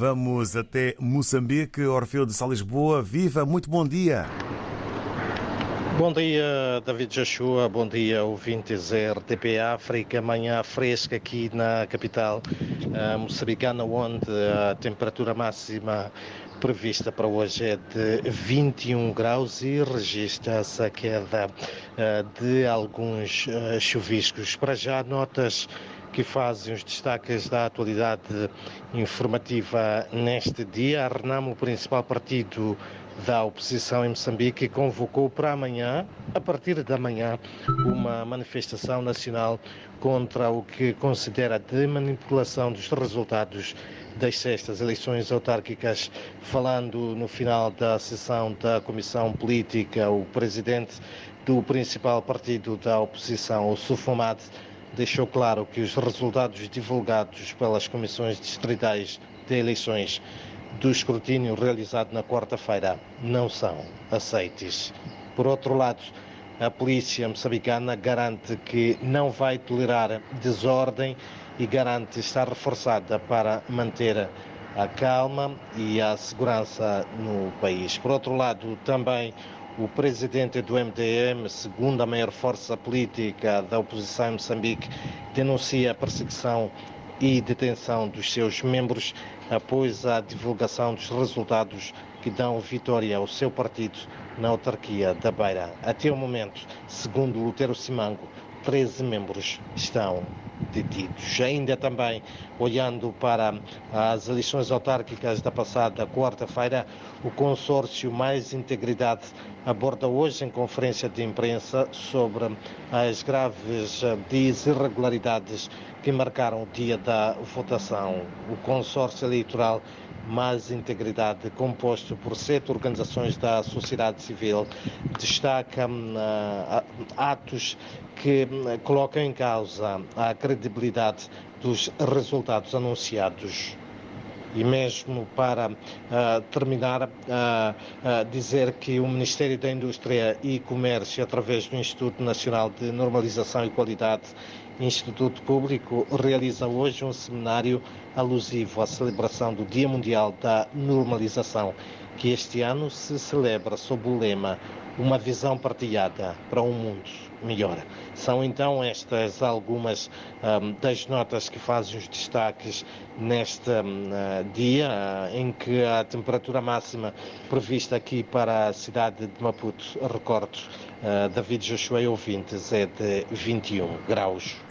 Vamos até Moçambique. Orfeu de Sá Lisboa. Viva, muito bom dia. Bom dia, David Joshua. Bom dia, ouvintes RTP África. Manhã fresca aqui na capital uh, moçambicana, onde a temperatura máxima prevista para hoje é de 21 graus e registra-se a queda uh, de alguns uh, chuviscos. Para já, notas que fazem os destaques da atualidade informativa neste dia. A Renamo, o principal partido da oposição em Moçambique convocou para amanhã, a partir da manhã, uma manifestação nacional contra o que considera de manipulação dos resultados das sextas eleições autárquicas. Falando no final da sessão da Comissão Política, o presidente do principal partido da oposição, o Sufomad, deixou claro que os resultados divulgados pelas comissões distritais de eleições do escrutínio realizado na quarta-feira não são aceites. Por outro lado, a polícia moçambicana garante que não vai tolerar desordem e garante estar reforçada para manter a calma e a segurança no país. Por outro lado, também o presidente do MDM, segunda maior força política da oposição em Moçambique, denuncia a perseguição e detenção dos seus membros após a divulgação dos resultados que dão vitória ao seu partido na autarquia da Beira. Até o momento, segundo Lutero Simango, 13 membros estão detidos. Ainda também, olhando para as eleições autárquicas da passada quarta-feira, o consórcio Mais Integridade aborda hoje em conferência de imprensa sobre as graves desirregularidades que marcaram o dia da votação. O consórcio eleitoral mais integridade, composto por sete organizações da sociedade civil, destaca uh, atos que uh, colocam em causa a credibilidade dos resultados anunciados. E mesmo para uh, terminar, dizer que o Ministério da Indústria e Comércio, através do Instituto Nacional de Normalização e Qualidade, Instituto Público realiza hoje um seminário alusivo à celebração do Dia Mundial da Normalização, que este ano se celebra sob o lema Uma visão partilhada para um mundo melhor. São então estas algumas um, das notas que fazem os destaques neste um, dia, uh, em que a temperatura máxima prevista aqui para a cidade de Maputo, recordo, uh, David Joshua ouvintes, é de 21 graus.